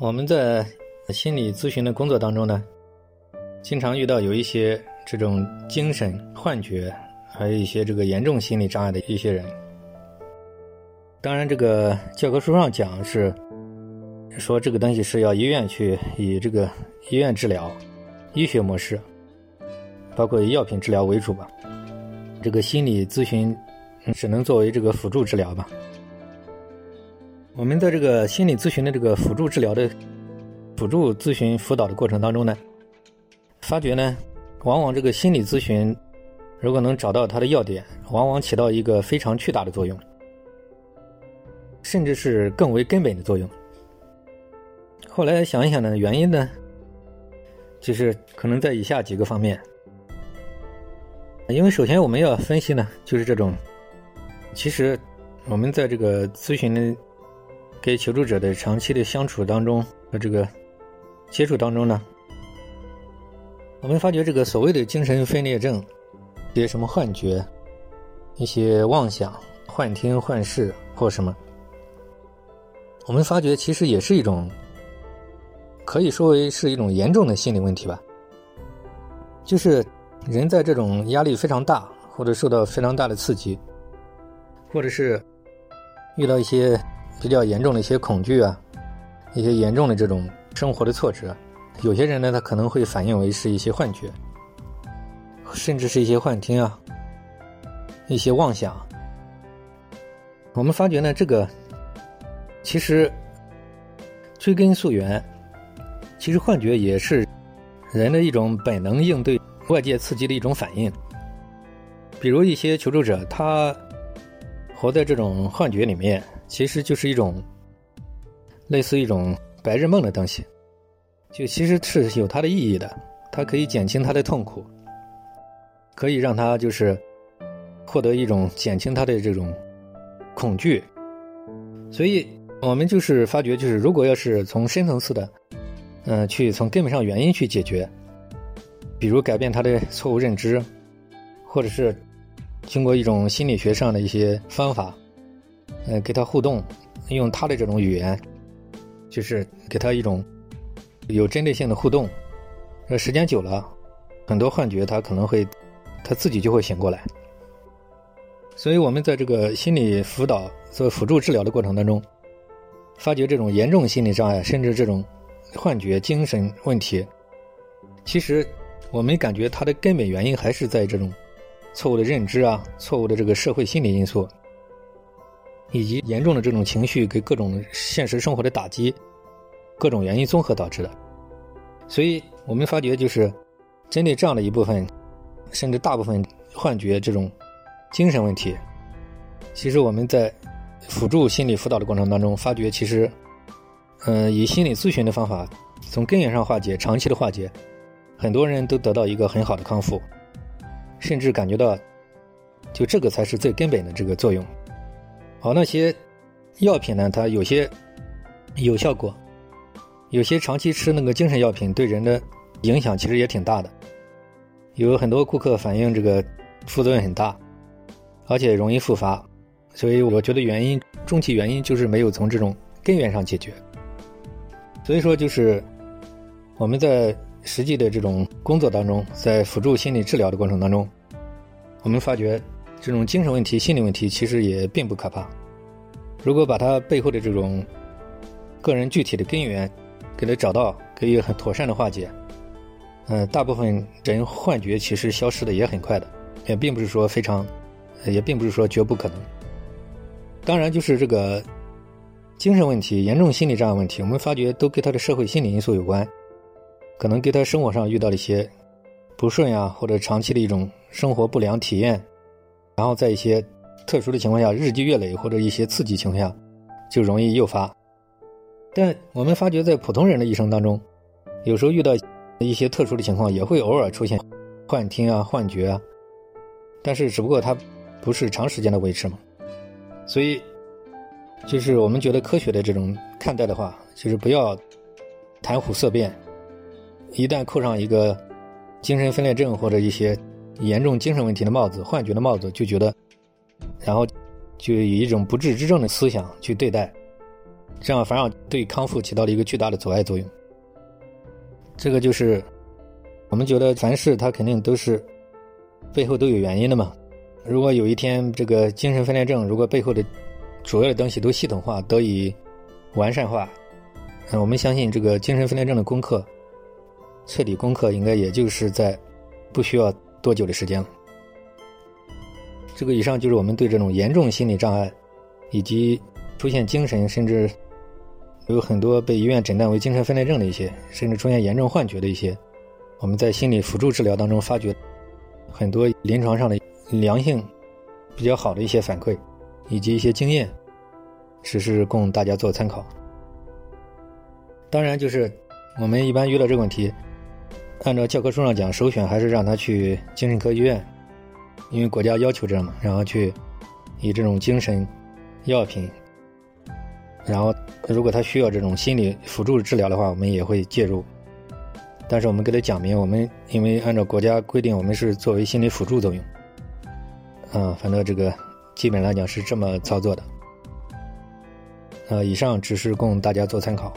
我们在心理咨询的工作当中呢，经常遇到有一些这种精神幻觉，还有一些这个严重心理障碍的一些人。当然，这个教科书上讲是说这个东西是要医院去以这个医院治疗、医学模式，包括以药品治疗为主吧。这个心理咨询只能作为这个辅助治疗吧。我们在这个心理咨询的这个辅助治疗的辅助咨询辅导的过程当中呢，发觉呢，往往这个心理咨询如果能找到它的要点，往往起到一个非常巨大的作用，甚至是更为根本的作用。后来想一想呢，原因呢，就是可能在以下几个方面。因为首先我们要分析呢，就是这种，其实我们在这个咨询的。给求助者的长期的相处当中和这个接触当中呢，我们发觉这个所谓的精神分裂症，一些什么幻觉、一些妄想、幻听、幻视或什么，我们发觉其实也是一种，可以说为是一种严重的心理问题吧。就是人在这种压力非常大，或者受到非常大的刺激，或者是遇到一些。比较严重的一些恐惧啊，一些严重的这种生活的挫折，有些人呢，他可能会反映为是一些幻觉，甚至是一些幻听啊，一些妄想。我们发觉呢，这个其实追根溯源，其实幻觉也是人的一种本能应对外界刺激的一种反应。比如一些求助者，他活在这种幻觉里面。其实就是一种类似一种白日梦的东西，就其实是有它的意义的，它可以减轻他的痛苦，可以让他就是获得一种减轻他的这种恐惧，所以我们就是发觉，就是如果要是从深层次的，嗯，去从根本上原因去解决，比如改变他的错误认知，或者是经过一种心理学上的一些方法。呃，给他互动，用他的这种语言，就是给他一种有针对性的互动。呃，时间久了，很多幻觉他可能会他自己就会醒过来。所以我们在这个心理辅导做辅助治疗的过程当中，发觉这种严重心理障碍，甚至这种幻觉、精神问题，其实我们感觉它的根本原因还是在这种错误的认知啊，错误的这个社会心理因素。以及严重的这种情绪给各种现实生活的打击，各种原因综合导致的。所以我们发觉，就是针对这样的一部分，甚至大部分幻觉这种精神问题，其实我们在辅助心理辅导的过程当中，发觉其实，嗯，以心理咨询的方法，从根源上化解、长期的化解，很多人都得到一个很好的康复，甚至感觉到，就这个才是最根本的这个作用。好，那些药品呢？它有些有效果，有些长期吃那个精神药品对人的影响其实也挺大的。有很多顾客反映这个副作用很大，而且容易复发。所以我觉得原因，终其原因就是没有从这种根源上解决。所以说，就是我们在实际的这种工作当中，在辅助心理治疗的过程当中，我们发觉。这种精神问题、心理问题其实也并不可怕。如果把它背后的这种个人具体的根源给它找到，可以很妥善的化解，嗯，大部分人幻觉其实消失的也很快的，也并不是说非常，也并不是说绝不可能。当然，就是这个精神问题、严重心理障碍问题，我们发觉都跟他的社会心理因素有关，可能跟他生活上遇到了一些不顺啊，或者长期的一种生活不良体验。然后在一些特殊的情况下，日积月累或者一些刺激情况下，就容易诱发。但我们发觉，在普通人的一生当中，有时候遇到一些特殊的情况，也会偶尔出现幻听啊、幻觉啊。但是，只不过它不是长时间的维持嘛。所以，就是我们觉得科学的这种看待的话，就是不要谈虎色变。一旦扣上一个精神分裂症或者一些。严重精神问题的帽子、幻觉的帽子，就觉得，然后就以一种不治之症的思想去对待，这样反而对康复起到了一个巨大的阻碍作用。这个就是我们觉得凡事它肯定都是背后都有原因的嘛。如果有一天这个精神分裂症如果背后的主要的东西都系统化得以完善化，嗯我们相信这个精神分裂症的攻克彻底攻克应该也就是在不需要多久的时间了。这个以上就是我们对这种严重心理障碍以及出现精神甚至。有很多被医院诊断为精神分裂症的一些，甚至出现严重幻觉的一些，我们在心理辅助治疗当中发觉很多临床上的良性比较好的一些反馈，以及一些经验，只是供大家做参考。当然，就是我们一般遇到这个问题，按照教科书上讲，首选还是让他去精神科医院，因为国家要求这样嘛，然后去以这种精神药品。然后，如果他需要这种心理辅助治疗的话，我们也会介入。但是我们给他讲明，我们因为按照国家规定，我们是作为心理辅助作用。啊，反正这个基本来讲是这么操作的。呃，以上只是供大家做参考。